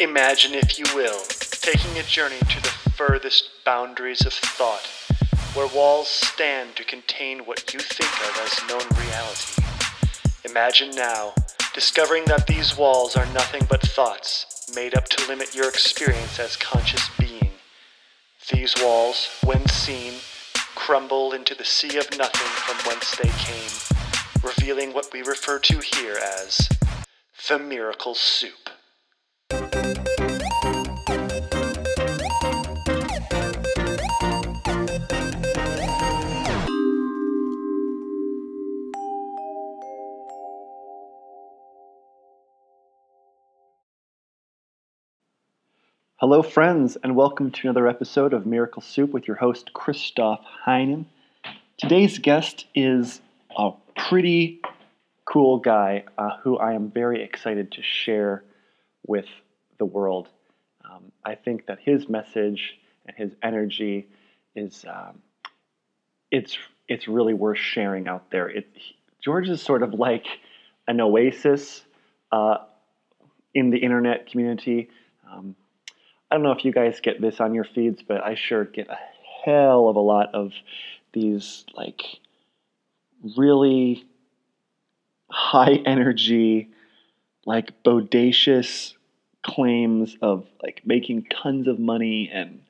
Imagine, if you will, taking a journey to the furthest boundaries of thought, where walls stand to contain what you think of as known reality. Imagine now discovering that these walls are nothing but thoughts made up to limit your experience as conscious being. These walls, when seen, crumble into the sea of nothing from whence they came, revealing what we refer to here as the miracle soup. Hello, friends, and welcome to another episode of Miracle Soup with your host, Christoph Heinen. Today's guest is a pretty cool guy uh, who I am very excited to share with the world. Um, I think that his message and his energy is um, it's it's really worth sharing out there. It, George is sort of like an oasis uh, in the internet community. Um, I don't know if you guys get this on your feeds, but I sure get a hell of a lot of these like really high energy, like bodacious claims of like making tons of money and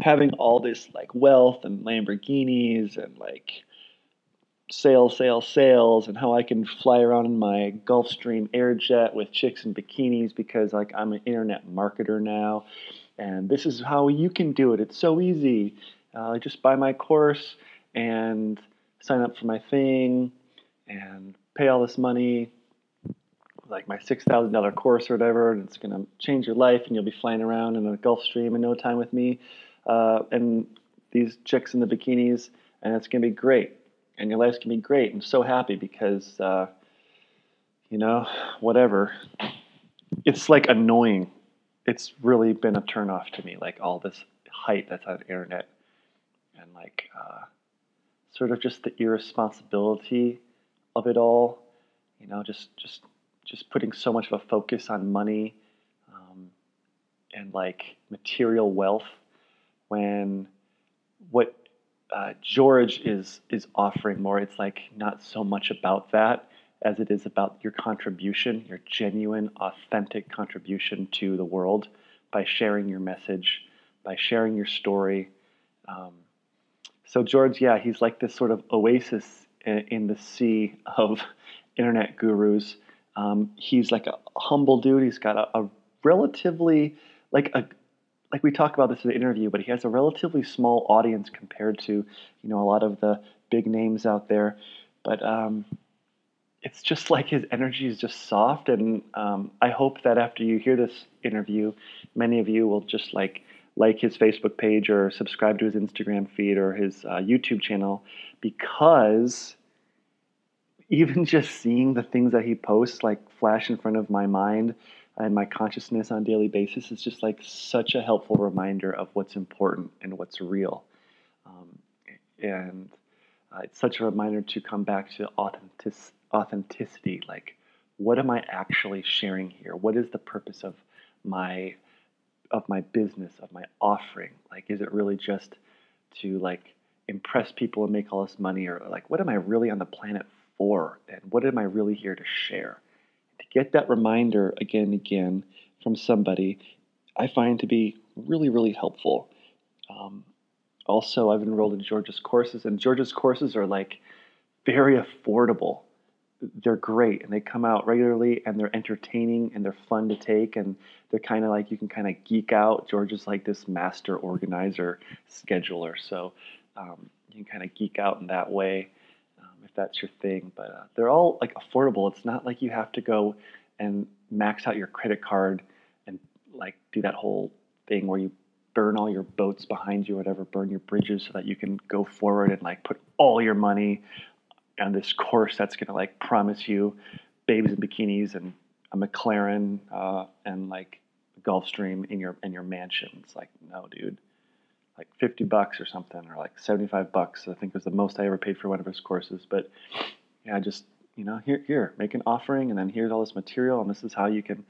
having all this like wealth and Lamborghinis and like sales, sales, sales, and how I can fly around in my Gulfstream Airjet with chicks in bikinis because like I'm an internet marketer now, and this is how you can do it. It's so easy. Uh, just buy my course and sign up for my thing and pay all this money, like my six thousand dollar course or whatever, and it's gonna change your life, and you'll be flying around in a Gulfstream in no time with me, uh, and these chicks in the bikinis, and it's gonna be great and your life's gonna be great. I'm so happy because, uh, you know, whatever. It's like annoying. It's really been a turnoff to me, like all this hype that's on the internet, and like uh, sort of just the irresponsibility of it all. You know, just just just putting so much of a focus on money um, and like material wealth when what uh, George is is offering more. It's like not so much about that as it is about your contribution, your genuine, authentic contribution to the world by sharing your message, by sharing your story. Um, so George, yeah, he's like this sort of oasis in, in the sea of internet gurus. Um, he's like a humble dude. He's got a, a relatively like a like we talk about this in the interview, but he has a relatively small audience compared to you know a lot of the big names out there. But um, it's just like his energy is just soft, and um, I hope that after you hear this interview, many of you will just like like his Facebook page or subscribe to his Instagram feed or his uh, YouTube channel because even just seeing the things that he posts like flash in front of my mind and my consciousness on a daily basis is just like such a helpful reminder of what's important and what's real. Um, and uh, it's such a reminder to come back to authentic, authenticity. Like, what am I actually sharing here? What is the purpose of my of my business, of my offering? Like, is it really just to like impress people and make all this money, or like, what am I really on the planet for? And what am I really here to share? Get that reminder again and again from somebody, I find to be really, really helpful. Um, also, I've enrolled in George's courses, and George's courses are like very affordable. They're great, and they come out regularly, and they're entertaining, and they're fun to take, and they're kind of like you can kind of geek out. George is like this master organizer, scheduler, so um, you can kind of geek out in that way that's your thing. But uh, they're all like affordable. It's not like you have to go and max out your credit card and like do that whole thing where you burn all your boats behind you, whatever, burn your bridges so that you can go forward and like put all your money on this course that's gonna like promise you babies in bikinis and a McLaren uh, and like Gulfstream in your in your mansion. It's like no, dude like 50 bucks or something, or like 75 bucks. I think was the most I ever paid for one of his courses. But yeah, just, you know, here, here, make an offering, and then here's all this material, and this is how you can,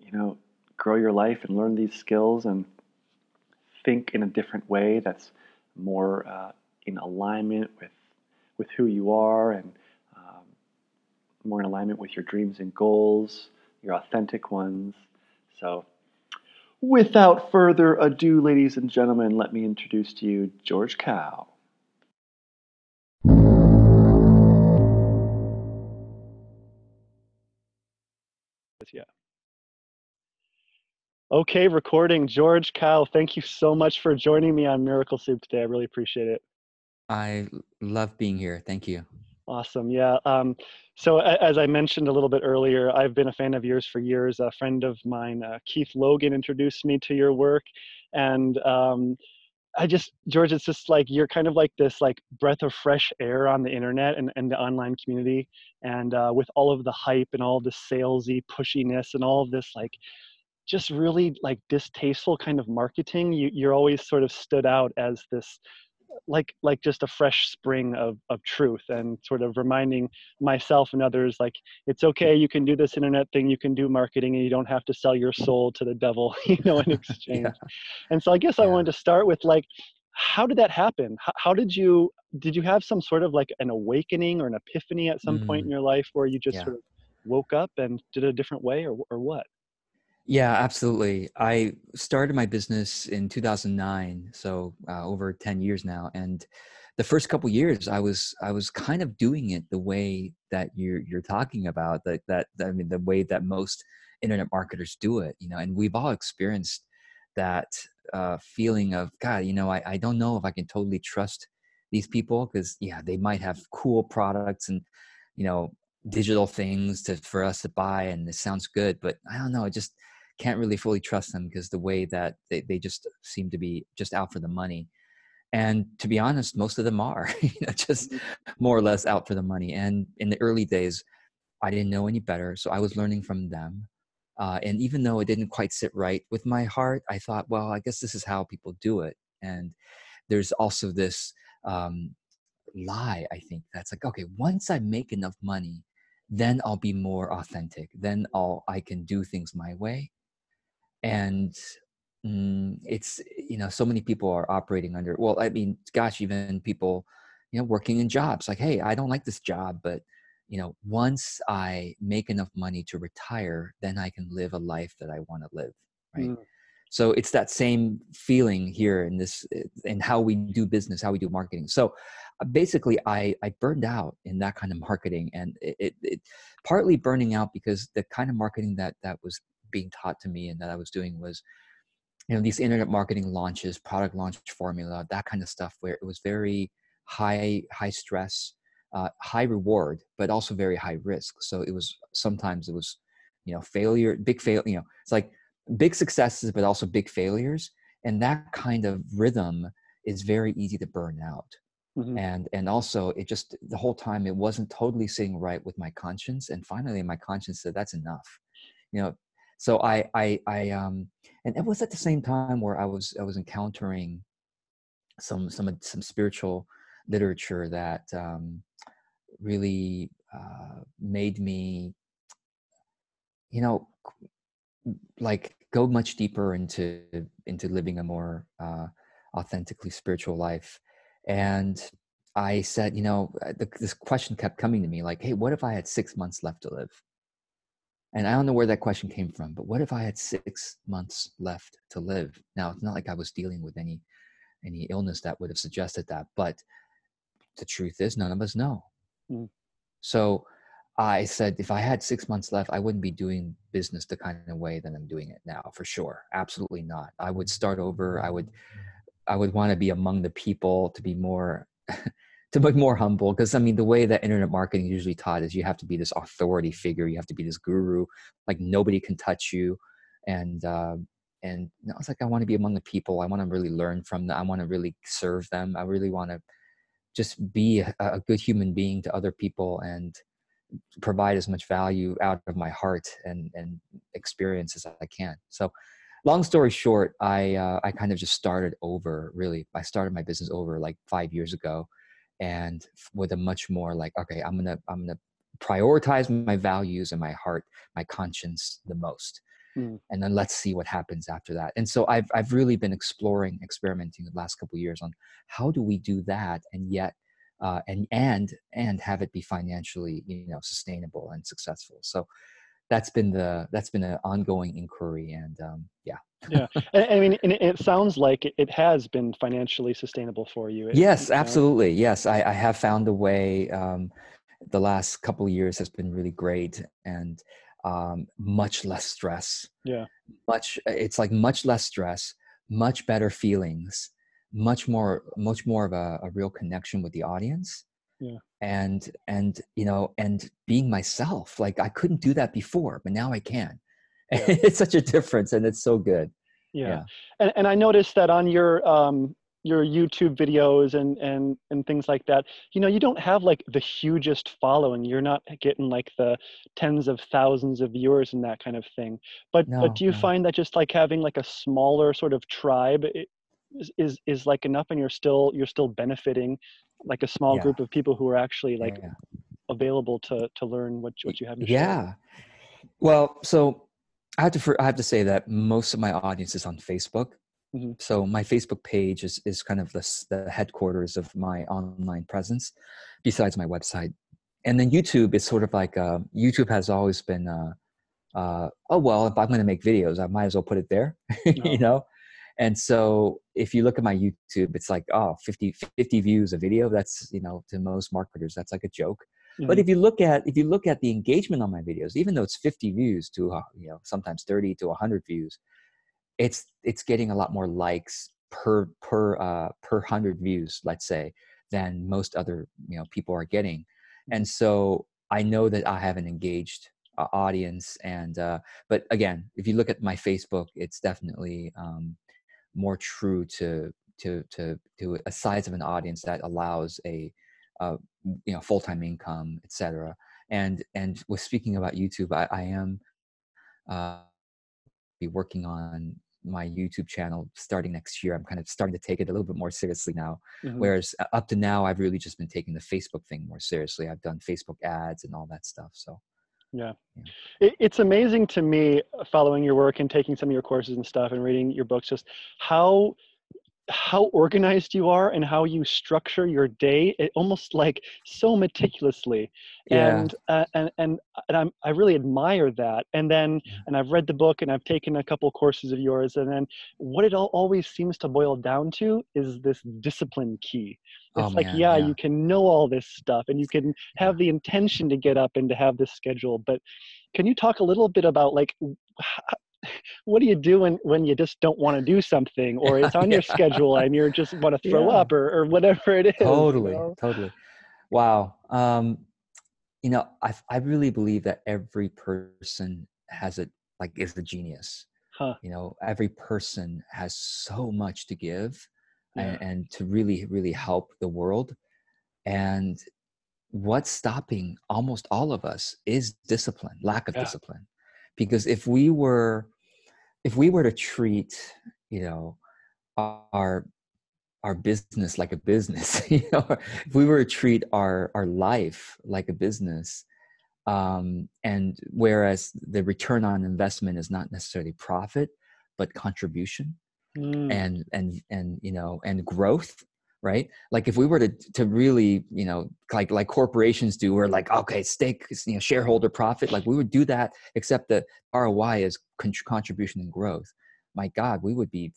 you know, grow your life and learn these skills and think in a different way that's more uh, in alignment with with who you are and um, more in alignment with your dreams and goals, your authentic ones. So, without further ado, ladies and gentlemen, let me introduce to you George Kao. Yeah. Okay, recording. George Kao, thank you so much for joining me on Miracle Soup today. I really appreciate it. I love being here. Thank you. Awesome. Yeah. Um, so, as I mentioned a little bit earlier, I've been a fan of yours for years. A friend of mine, uh, Keith Logan, introduced me to your work. And um, I just, George, it's just like you're kind of like this like breath of fresh air on the internet and, and the online community. And uh, with all of the hype and all the salesy pushiness and all of this like just really like distasteful kind of marketing, you, you're always sort of stood out as this like like just a fresh spring of of truth and sort of reminding myself and others like it's okay you can do this internet thing you can do marketing and you don't have to sell your soul to the devil you know in exchange yeah. and so i guess yeah. i wanted to start with like how did that happen how, how, did you did you have some sort of like an awakening or an epiphany at some mm. point in your life where you just yeah. sort of woke up and did it a different way or, or what yeah, absolutely. I started my business in 2009, so uh, over 10 years now. And the first couple years, I was I was kind of doing it the way that you're you're talking about. That that I mean, the way that most internet marketers do it. You know, and we've all experienced that uh, feeling of God. You know, I I don't know if I can totally trust these people because yeah, they might have cool products and you know digital things to for us to buy, and it sounds good, but I don't know. It just can't really fully trust them because the way that they, they just seem to be just out for the money. And to be honest most of them are you know just mm-hmm. more or less out for the money. And in the early days i didn't know any better so i was learning from them. Uh, and even though it didn't quite sit right with my heart i thought well i guess this is how people do it. And there's also this um, lie i think that's like okay once i make enough money then i'll be more authentic. Then i'll i can do things my way and mm, it's you know so many people are operating under well i mean gosh even people you know working in jobs like hey i don't like this job but you know once i make enough money to retire then i can live a life that i want to live right mm. so it's that same feeling here in this in how we do business how we do marketing so uh, basically i i burned out in that kind of marketing and it, it, it partly burning out because the kind of marketing that that was being taught to me and that I was doing was, you know, these internet marketing launches, product launch formula, that kind of stuff, where it was very high, high stress, uh, high reward, but also very high risk. So it was sometimes it was, you know, failure, big fail. You know, it's like big successes, but also big failures, and that kind of rhythm is very easy to burn out. Mm-hmm. and and also it just the whole time it wasn't totally sitting right with my conscience and finally my conscience said that's enough you know so I, I, I, um, and it was at the same time where I was, I was encountering some, some, some spiritual literature that um, really uh, made me, you know, like go much deeper into into living a more uh, authentically spiritual life. And I said, you know, uh, the, this question kept coming to me, like, hey, what if I had six months left to live? And I don't know where that question came from, but what if I had six months left to live? Now, it's not like I was dealing with any any illness that would have suggested that, but the truth is, none of us know. Mm. So I said, if I had six months left, I wouldn't be doing business the kind of way that I'm doing it now, for sure. Absolutely not. I would start over. I would, I would want to be among the people to be more to be more humble because i mean the way that internet marketing is usually taught is you have to be this authority figure you have to be this guru like nobody can touch you. And uh, and know, it's like i want to be among the people i want to really learn from them i want to really serve them i really want to just be a, a good human being to other people and provide as much value out of my heart and and experience as i can. So long story short i uh, i kind of just started over really. I started my business over like five years ago and with a much more like okay i'm gonna i'm gonna prioritize my values and my heart my conscience the most. Mm. and then let's see what happens after that. And so i've i've really been exploring experimenting the last couple years on how do we do that and yet uh, and and and have it be financially you know sustainable and successful. So that's been the that's been an ongoing inquiry and um, yeah. Yeah. I mean it sounds like it has been financially sustainable for you yes you know? absolutely yes. I, I, have found a way um, the last couple of years has been really great and um, much less stress yeah. much it's like much less stress much better feelings much more much more of a, a real connection with the audience yeah and and you know and being myself like i couldn't do that before but now i can yeah. it's such a difference and it's so good yeah, yeah. And, and i noticed that on your um your youtube videos and and and things like that you know you don't have like the hugest following you're not getting like the tens of thousands of viewers and that kind of thing but no, but do you no. find that just like having like a smaller sort of tribe is, is is like enough and you're still you're still benefiting like a small yeah. group of people who are actually like yeah. available to to learn what what you have to yeah well so i have to i have to say that most of my audience is on facebook mm-hmm. so my facebook page is is kind of the, the headquarters of my online presence besides my website and then youtube is sort of like uh, youtube has always been uh, uh, oh well if i'm going to make videos i might as well put it there no. you know and so if you look at my youtube it's like oh 50 50 views a video that's you know to most marketers that's like a joke mm-hmm. but if you look at if you look at the engagement on my videos even though it's 50 views to uh, you know sometimes 30 to 100 views it's it's getting a lot more likes per per uh per 100 views let's say than most other you know people are getting and so i know that i have an engaged uh, audience and uh but again if you look at my facebook it's definitely um more true to to to to a size of an audience that allows a uh, you know full-time income etc and and with speaking about youtube i, I am uh, be working on my youtube channel starting next year. I'm kind of starting to take it a little bit more seriously now mm-hmm. whereas uh, up to now i've really just been taking the facebook thing more seriously. I've done facebook ads and all that stuff so yeah. It, it's amazing to me following your work and taking some of your courses and stuff and reading your books, just how how organized you are and how you structure your day it almost like so meticulously. Yeah. and uh, and and and I'm, i really admire that. And then and i've read the book and i've taken a couple courses of yours and then what it all, always seems to boil down to is this discipline key. It's oh, like man, yeah, yeah, you can know all this stuff and you can have the intention to get up and to have this schedule but can you talk a little bit about like what do you do when, when you just don't want to do something or it's on yeah. your schedule and you're just want to throw yeah. up or, or whatever it is totally you know? totally wow um you know I, I really believe that every person has a like is a genius huh. you know every person has so much to give yeah. and, and to really really help the world and what's stopping almost all of us is discipline lack of discipline because if we were if we were to treat you know our our business like a business you know if we were to treat our our life like a business um and whereas the return on investment is not necessarily profit but contribution mm. and and and you know and growth right? Like if we were to to really you know like like corporations do we're like okay stake you know shareholder profit like we would do that except that roi is con- contribution and growth. My god we would be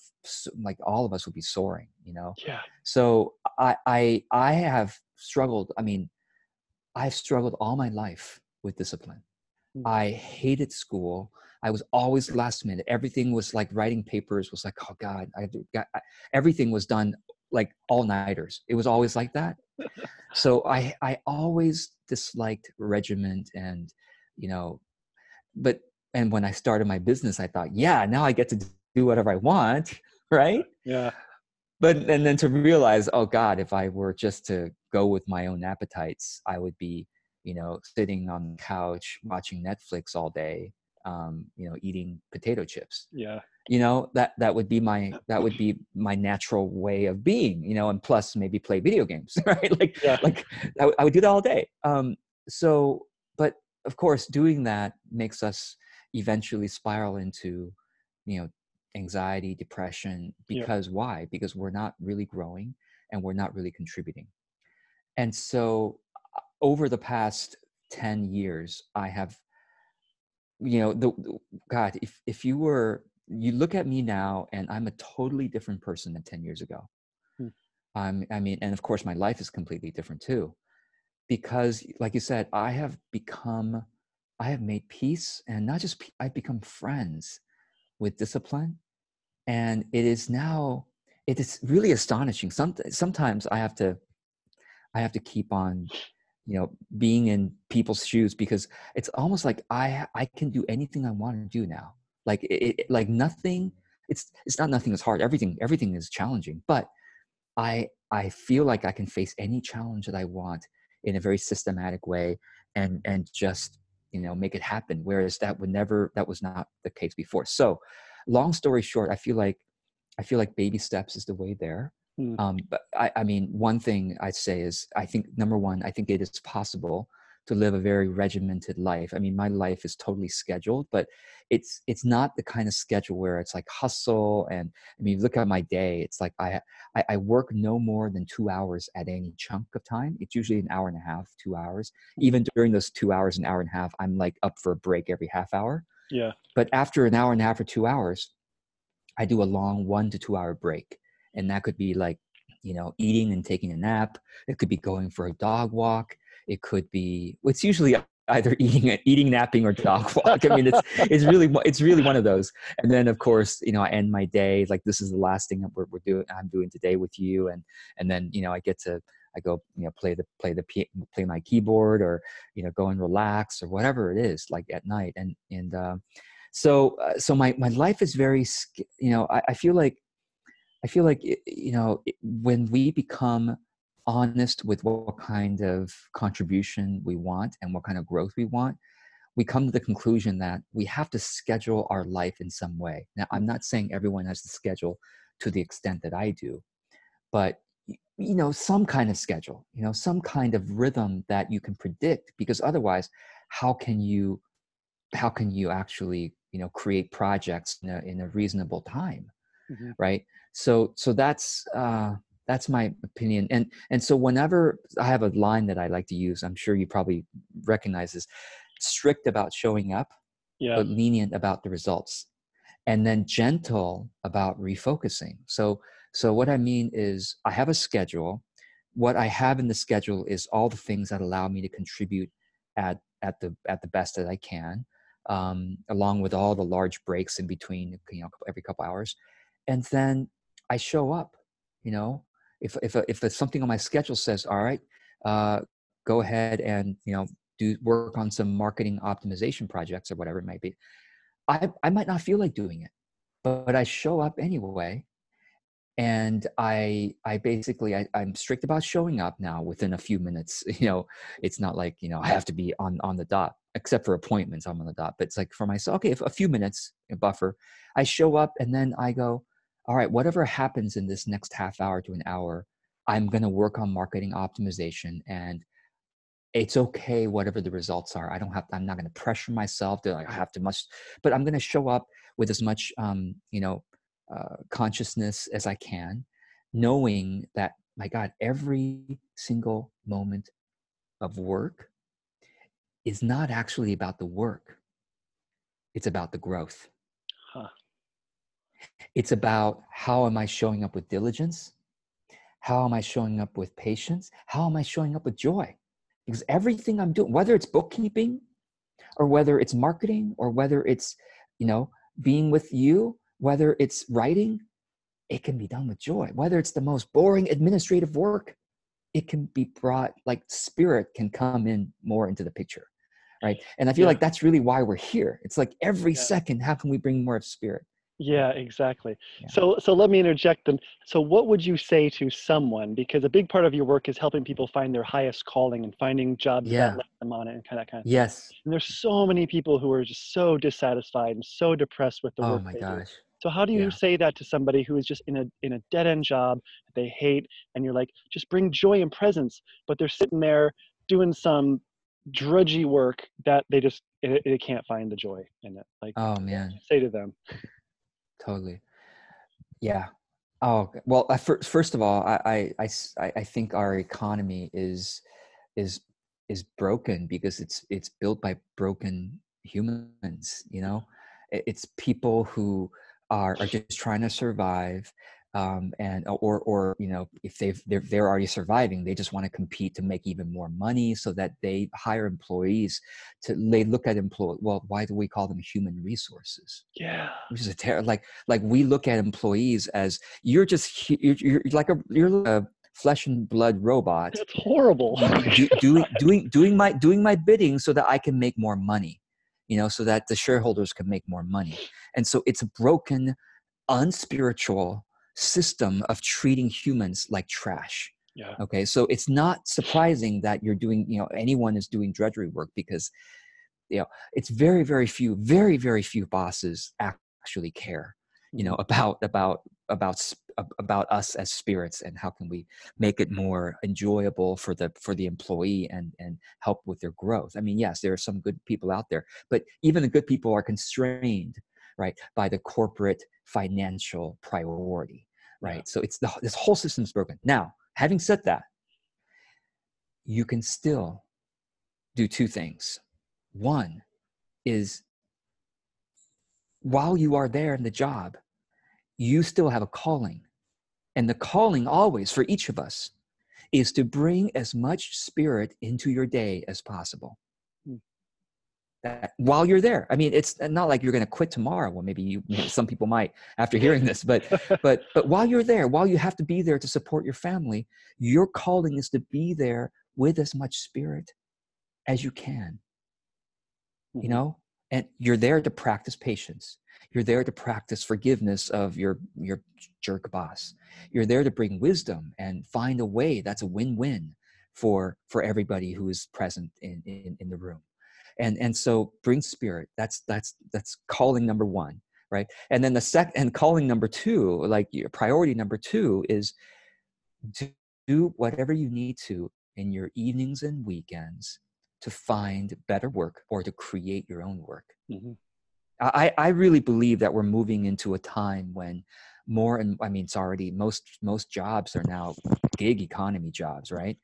like all of us would be soaring you know? Yeah. So i i i have struggled i mean i've struggled all my life with discipline. Mm-hmm. i hated school. I was always last minute. Everything was like writing papers was like, oh God, I got everything was done like all nighters. It was always like that. so I I always disliked regiment and you know, but and when I started my business, I thought, yeah, now I get to do whatever I want, right? Yeah. But and then to realize, oh God, if I were just to go with my own appetites, I would be, you know, sitting on the couch watching Netflix all day, um, you know, eating potato chips. Yeah you know that that would be my that would be my natural way of being you know and plus maybe play video games right? Like yeah. like I, w- I would do that all day. Um so but of course doing that makes us eventually spiral into you know anxiety depression because yeah. why? Because we're not really growing and we're not really contributing. And so uh, over the past 10 years i have you know the, the god if if you were you look at me now and i'm a totally different person than 10 years ago. Hmm. um, i mean and of course my life is completely different too because like you said i have become i have made peace and not just i've become friends with discipline and it is now it is really astonishing. Some, sometimes i have to i have to keep on you know being in people's shoes because it's almost like i i can do anything i want to do now like it, it like nothing it's it's not nothing is hard everything everything is challenging but i i feel like i can face any challenge that i want in a very systematic way and and just you know make it happen whereas that would never that was not the case before so long story short i feel like i feel like baby steps is the way there mm. um, but I, I mean one thing i'd say is i think number one i think it is possible to live a very regimented life. I mean, my life is totally scheduled, but it's it's not the kind of schedule where it's like hustle. And I mean, look at my day. It's like I, I I work no more than two hours at any chunk of time. It's usually an hour and a half, two hours. Even during those two hours, an hour and a half, I'm like up for a break every half hour. Yeah. But after an hour and a half or two hours, I do a long one to two hour break, and that could be like you know eating and taking a nap. It could be going for a dog walk it could be. It's usually either eating, eating, napping, or dog walk. I mean, it's it's really it's really one of those. And then of course, you know, I end my day like this is the last thing that we're, we're doing. I'm doing today with you, and and then you know I get to I go you know play the play the play my keyboard or you know go and relax or whatever it is like at night and and uh, so uh, so my my life is very you know I, I feel like I feel like you know when we become honest with what kind of contribution we want and what kind of growth we want, we come to the conclusion that we have to schedule our life in some way. Now, I'm not saying everyone has to schedule to the extent that I do, but you know, some kind of schedule, you know, some kind of rhythm that you can predict because otherwise, how can you how can you actually you know create projects in a, in a reasonable time mm-hmm. right so so that's uh that's my opinion and and so whenever i have a line that i like to use i'm sure you probably recognize this strict about showing up yeah. but lenient about the results and then gentle about refocusing. So so what i mean is i have a schedule. What i have in the schedule is all the things that allow me to contribute at at the at the best that i can um, along with all the large breaks in between you know every couple hours and then i show up you know if if if something on my schedule says, all right, uh, go ahead and you know do work on some marketing optimization projects or whatever it might be, I I might not feel like doing it, but, but I show up anyway, and I I basically I, I'm strict about showing up now within a few minutes. You know, it's not like you know I have to be on on the dot except for appointments i'm on the dot but it's like for myself okay if a few minutes a buffer i show up and then i go all right, whatever happens in this next half hour to an hour, I'm going to work on marketing optimization and it's okay whatever the results are. I don't have i'm not going to pressure myself to like i have to much but i'm going to show up with as much um, you know uh, consciousness as i can knowing that my god every single moment of work is not actually about the work. It's about the growth. Huh. It's about how am I showing up with diligence? How am I showing up with patience? How am I showing up with joy? Because everything I'm doing, whether it's bookkeeping or whether it's marketing or whether it's, you know, being with you, whether it's writing, it can be done with joy. Whether it's the most boring administrative work, it can be brought like spirit can come in more into the picture. Right. And I feel yeah. like that's really why we're here. It's like every yeah. second, how can we bring more of spirit? Yeah, exactly. Yeah. So so let me interject then. So what would you say to someone because a big part of your work is helping people find their highest calling and finding jobs yeah. that let them on it and kind of kind of Yes. And there's so many people who are just so dissatisfied and so depressed with the oh work. Oh my gosh. Do. So how do you yeah. say that to somebody who is just in a in a dead end job that they hate and you're like just bring joy and presence but they're sitting there doing some drudgy work that they just eh, it, it can't find the joy in it like oh man say to them totally. Yeah. Oh well uh, first, first of all I, I i i think our economy is is is broken because it's it's built by broken humans you know? It's people who are, are just trying to survive um, and or or you know if they've they're, they're already surviving they just want to compete to make even more money so that they hire employees to they look at employee well why do we call them human resources? Yeah. Which is a terror like like we look at employees as you're just you're, you're like a you're a flesh and blood robot. It's horrible. Do, doing doing doing my doing my bidding so that i can make more money you know so that the shareholders can make more money. And so it's a broken unspiritual system of treating humans like trash. Yeah. Okay. So it's not surprising that you're doing, you know, anyone is doing drudgery work because, you know, it's very, very few, very, very few bosses actually care, you know, mm-hmm. about, about, about, about us as spirits and how can we make it more enjoyable for the, for the employee and, and help with their growth. I mean, yes, there are some good people out there, but even the good people are constrained right by the corporate financial priority right? Yeah. so it's the this whole system's broken. Now having said that you can still do two things. One is while you are there in the job you still have a calling. And the calling always for each of us is to bring as much spirit into your day as possible while you're there. I mean, it's not like you're going to quit tomorrow. Well, maybe you, some people might after hearing this, but, but, but while you're there, while you have to be there to support your family, your calling is to be there with as much spirit as you can. You mm-hmm. know, and you're there to practice patience. You're there to practice forgiveness of your your jerk boss. You're there to bring wisdom and find a way that's a win-win for for everybody who is present in in, in the room and and so bring spirit that's that's that's calling number one right and then the second and calling number two like your priority number two is to do whatever you need to in your evenings and weekends to find better work or to create your own work mm-hmm. I, I really believe that we're moving into a time when more and i mean it's already most most jobs are now gig economy jobs right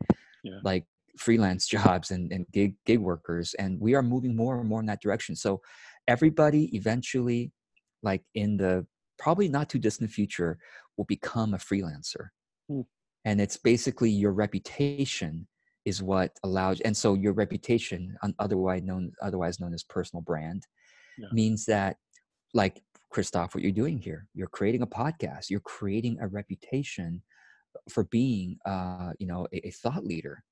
yeah. like freelance jobs and, and gig gig workers and we are moving more and more in that direction so everybody eventually like in the probably not too distant future will become a freelancer mm. and it's basically your reputation is what allows and so your reputation otherwise known otherwise known as personal brand yeah. means that like christoph what you're doing here you're creating a podcast you're creating a reputation for being uh, you know a, a thought leader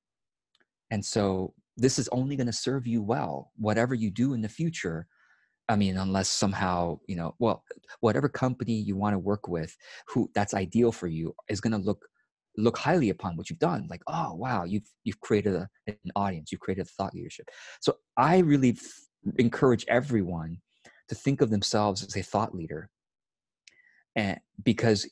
and so this is only going to serve you well, whatever you do in the future. I mean, unless somehow, you know, well, whatever company you want to work with, who that's ideal for you is going to look look highly upon what you've done. Like oh wow you've you've created a, an audience you've created thought leadership. So i really f- encourage everyone to think of themselves as a thought leader. And because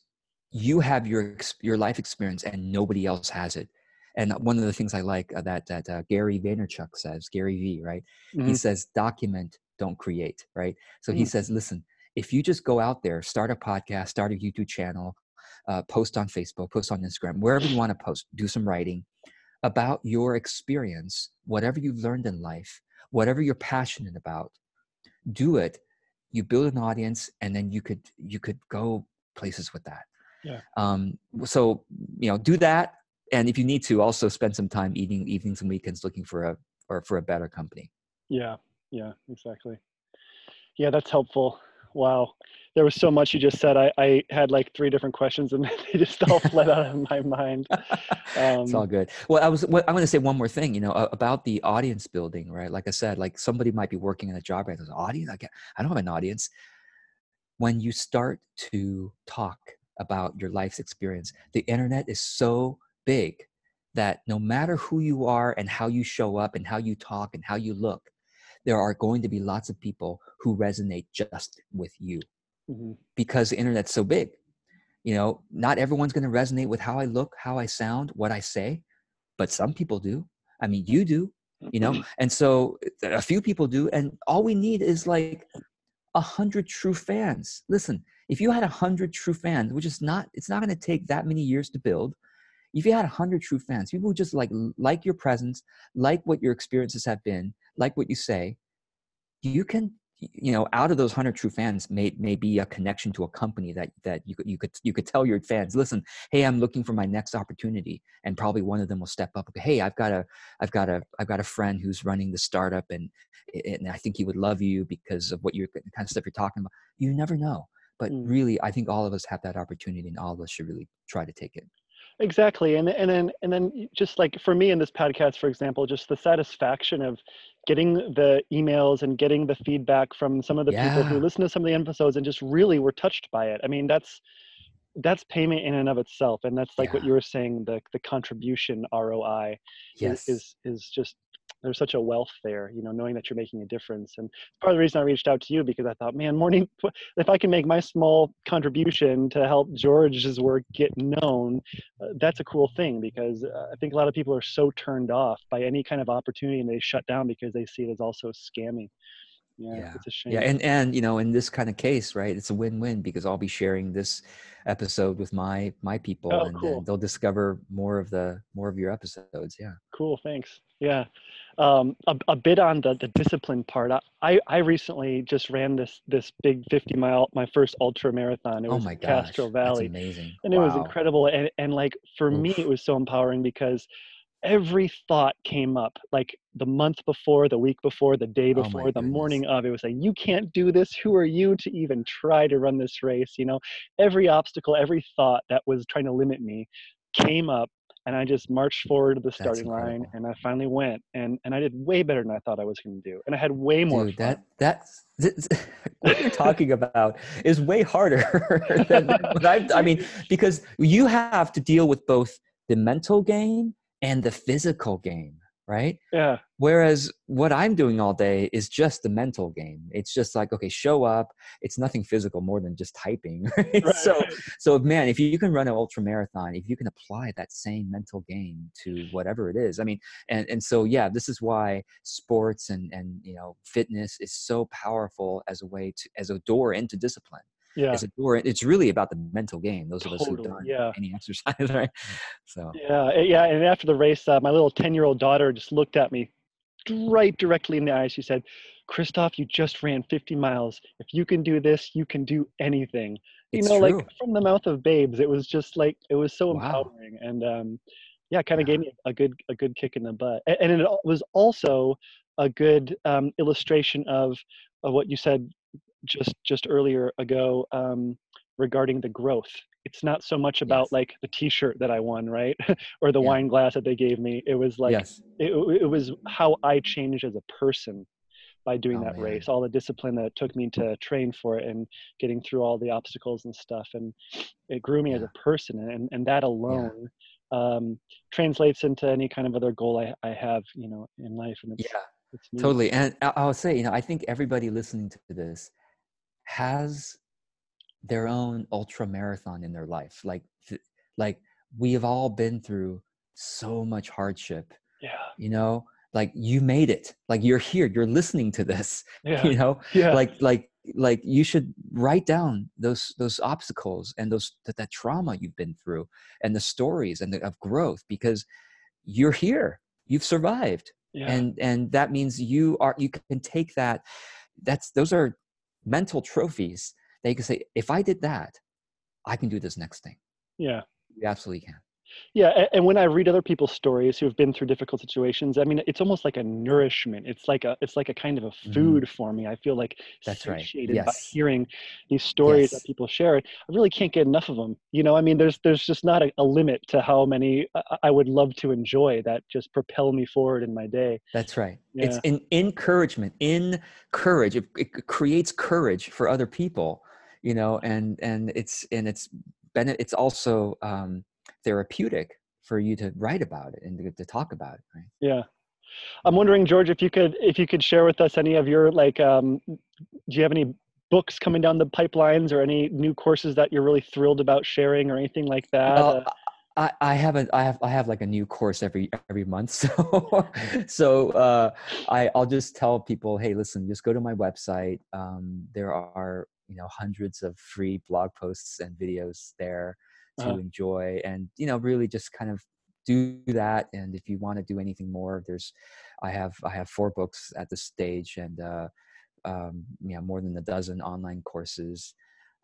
you have your your life experience and nobody else has it and one of the things I like uh, that that uh, Gary Vaynerchuk says, Gary V, right? Mm-hmm. He says, document, don't create, right? So mm-hmm. he says, listen, if you just go out there, start a podcast, start a YouTube channel, uh, post on Facebook, post on Instagram, wherever you want to post, do some writing about your experience, whatever you've learned in life, whatever you're passionate about, do it. You build an audience, and then you could you could go places with that. Yeah. Um, so you know, do that and if you need to also spend some time eating evenings and weekends looking for a or for a better company. Yeah yeah exactly. Yeah that's helpful. Wow. There was so much you just said i, I had like three different questions and they just all fled out of my mind. Um, it's all good. Well i was i'm going to say one more thing you know about the audience building right? Like i said like somebody might be working in a job right there's an audience I, get. I don't have an audience. When you start to talk about your life's experience the internet is so big that no matter who you are and how you show up and how you talk and how you look, there are going to be lots of people who resonate just with you mm-hmm. because the internet's so big. You know, not everyone's going to resonate with how I look, how I sound, what I say, but some people do. I mean, you do. you know and so a few people do and all we need is like a hundred true fans listen if you had a hundred true fans which is not it's not going to take that many years to build if you had a hundred true fans people who just like like your presence like what your experiences have been like what you say you can you know out of those 100 true fans may, may be a connection to a company that that you could you could you could tell your fans listen hey i'm looking for my next opportunity and probably one of them will step up hey i've got a i've got a i've got a friend who's running the startup and and i think he would love you because of what you're the kind of stuff you're talking about you never know but mm. really i think all of us have that opportunity and all of us should really try to take it exactly and and then and then just like for me in this podcast for example just the satisfaction of getting the emails and getting the feedback from some of the yeah. people who listen to some of the episodes and just really were touched by it i mean that's that's payment in and of itself and that's like yeah. what you were saying the the contribution roi yes. is, is is just there's such a wealth there, you know, knowing that you're making a difference. And part of the reason I reached out to you because I thought, man, morning, if I can make my small contribution to help George's work get known, uh, that's a cool thing because uh, I think a lot of people are so turned off by any kind of opportunity and they shut down because they see it as also scammy. Yeah, yeah, it's a shame. Yeah, and and you know, in this kind of case, right, it's a win-win because I'll be sharing this episode with my my people, oh, and, cool. and they'll discover more of the more of your episodes. Yeah. Cool. Thanks. Yeah um, a, a, bit on the, the discipline part. I, I recently just ran this this big 50 mile my first ultra marathon. It oh was oh my gosh, Castro Valley. amazing. And wow. it was incredible. And and like for Oof. me it was so empowering because every thought came up like the month before, the week before, the day oh before, oh the morning of. It was like, you can't do this. Who are you to even try to run this race? You know, every obstacle, every thought that was trying to limit me came up and I just marched forward to the starting line and I finally went and and I did way better than I thought I was going to do and I had way more Dude, fun. that that's what you're talking about is way harder than what i I mean because you have to deal with both the mental game and the physical game right? Yeah. Whereas what I'm doing all day is just the mental game. It's just like, okay, show up. It's nothing physical more than just typing. Right? Right. So, so man, if you can run an ultra marathon, if you can apply that same mental game to whatever it is, I mean, and and so yeah, this is why sports and and you know fitness is so powerful as a way to as a door into discipline yeah. as a door. It's really about the mental game. Those totally, of us who've done yeah. any exercise, right? So yeah, eh, yeah. And after the race, uh, my little ten-year-old daughter just looked at me right directly in the eyes. She said, "Christoph, you just ran 50 miles. If you can do this, you can do anything." You it's know, true. like from the mouth of babes. It was just like it was so wow. empowering, and um, yeah, kind of yeah. gave me a good a good kick in the butt. And, and it was also a good um, illustration of, of what you said just just earlier ago um, regarding the growth. It's not so much about yes. like the T-shirt that I won, right, or the yeah. wine glass that they gave me. It was like yes. it, it was how I changed as a person by doing oh, that man. race. All the discipline that it took me to train for it and getting through all the obstacles and stuff, and it grew me yeah. as a person. And and that alone. Yeah. Um, translates into any kind of other goal I, I have, you know, in life. And it's, yeah, it's totally. And I'll say, you know, I think everybody listening to this has their own ultra marathon in their life. Like like we have all been through so much hardship yeah. you know? Like you made it. Like you're here. You're listening to this yeah. you know? Yeah. like like like you should write down those those obstacles and those that, that trauma you've been through and the stories and the, of growth because you're here. You've survived. Yeah. and and that means you are you can take that that's those are mental trophies that you can say, if I did that, I can do this next thing. Yeah. You absolutely can. Yeah, and when I read other people's stories who have been through difficult situations, I mean, it's almost like a nourishment. It's like a, it's like a kind of a mm-hmm. food mm. for me. I feel like that's satiated right. Yes. by hearing these stories yes. that people share. I really can't get enough of them. You know, I mean, there's there's just not a, a limit to how many I would love to enjoy that just propel me forward in my day. That's right. Yeah. It's an encouragement, in courage. It, it creates courage for other people. You know, and and it's and it's it's also um, therapeutic for you to write about it and to, to talk about it right yeah i'm wondering george if you could if you could share with us any of your like um, do you have any books coming down the pipelines or any new courses that you're really thrilled about sharing or anything like that well, I, I have a I have I have like a new course every every month. So so uh, I I'll just tell people, hey, listen, just go to my website. Um, there are you know hundreds of free blog posts and videos there to uh-huh. enjoy, and you know really just kind of do that. And if you want to do anything more, there's I have I have four books at this stage, and uh, um, know more than a dozen online courses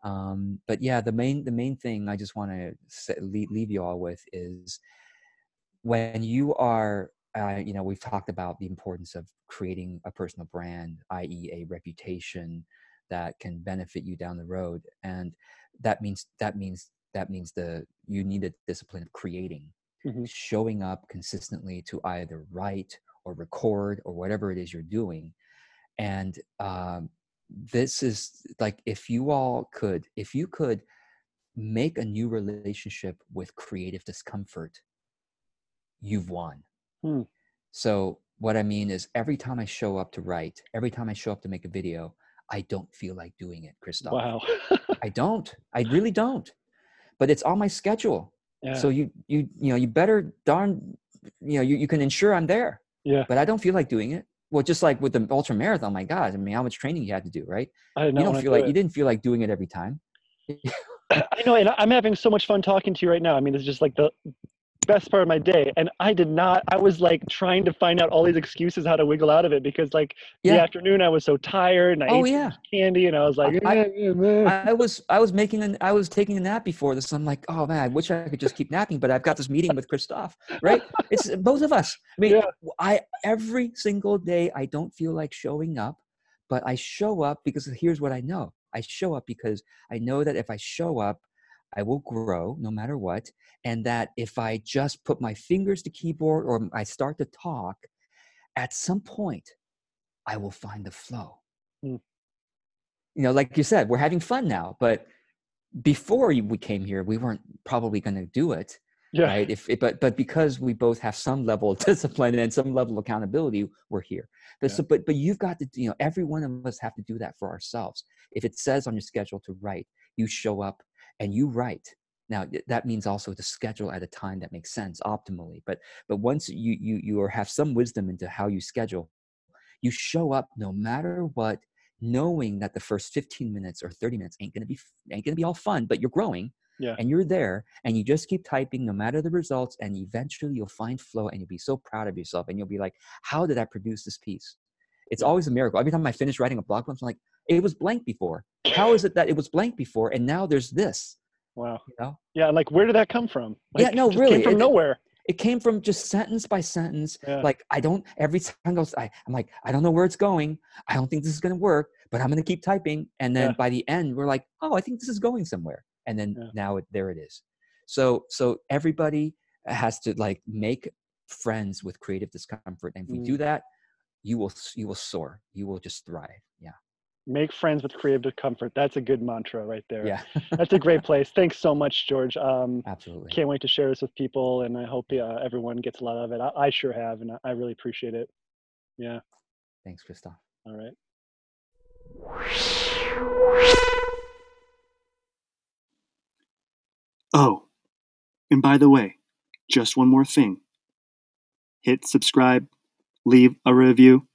um, but yeah the main the main thing i just want to leave, leave you all with is when you are uh, you know we've talked about the importance of creating a personal brand i.e a reputation that can benefit you down the road and that means that means that means the you need a discipline of creating mm-hmm. showing up consistently to either write or record or whatever it is you're doing. And um, this is like if you all could if you could make a new relationship with creative discomfort you've won. Hmm. so what i mean is every time i show up to write every time i show up to make a video i don't feel like doing it christoph. Wow. I don't. I really don't but it's on my schedule yeah. so you you you know you better darn you know you, you can ensure i'm there yeah but i don't feel like doing it well, just like with the ultra marathon, my God, I mean, how much training you had to do, right? I you don't feel like you didn't feel like doing it every time. I know, and I'm having so much fun talking to you right now. I mean, it's just like the best part of my day and i did not i was like trying to find out all these excuses how to wiggle out of it because like yeah. the afternoon i was so tired and i oh, ate yeah. candy and i was like I, I, I, was i was making an i was taking a nap before this i'm like oh man i wish i could just keep napping but i've got this meeting with christoph right it's uh, both of us i mean yeah. i every single day i don't feel like showing up but i show up because here's what i know i show up because i know that if i show up I will grow no matter what. And that if I just put my fingers to keyboard or I start to talk, at some point, I will find the flow. Mm. You know, like you said, we're having fun now, but before we came here, we weren't probably going to do it. Yeah. Right. If, but but because we both have some level of discipline and some level of accountability, we're here. But yeah. so but but you've got to you know every one of us have to do that for ourselves. If it says on your schedule to write, you show up and you write. Now that means also to schedule at a time that makes sense optimally but but once you you you have some wisdom into how you schedule you show up no matter what knowing that the first 15 minutes or 30 minutes ain't gonna be ain't gonna be all fun but you're growing yeah. and you're there and you just keep typing no matter the results and eventually you'll find flow and you'll be so proud of yourself and you'll be like how did i produce this piece? It's always a miracle. Every time i finish writing a blog post i'm like it was blank before. How is it that it was blank before and now there's this? Wow. You know? Yeah, like where did that come from? Like, yeah, no, really. Came from it, nowhere. It came from just sentence by sentence. Yeah. Like I don't every time I, I'm like, I don't know where it's going. I don't think this is gonna work, but I'm gonna keep typing. And then yeah. by the end, we're like, oh, I think this is going somewhere. And then yeah. now it, there it is. So so everybody has to like make friends with creative discomfort. And if we mm. do that, you will you will soar. You will just thrive. Yeah make friends with creative comfort. That's a good mantra right there. Yeah. That's a great place. Thanks so much george. Um, absolutely. can't wait to share this with people and i hope uh, everyone gets a lot of it. I, I, sure have and I, really appreciate it. Yeah. Thanks christoph all right. Oh and by the way just one more thing. Hit subscribe leave a review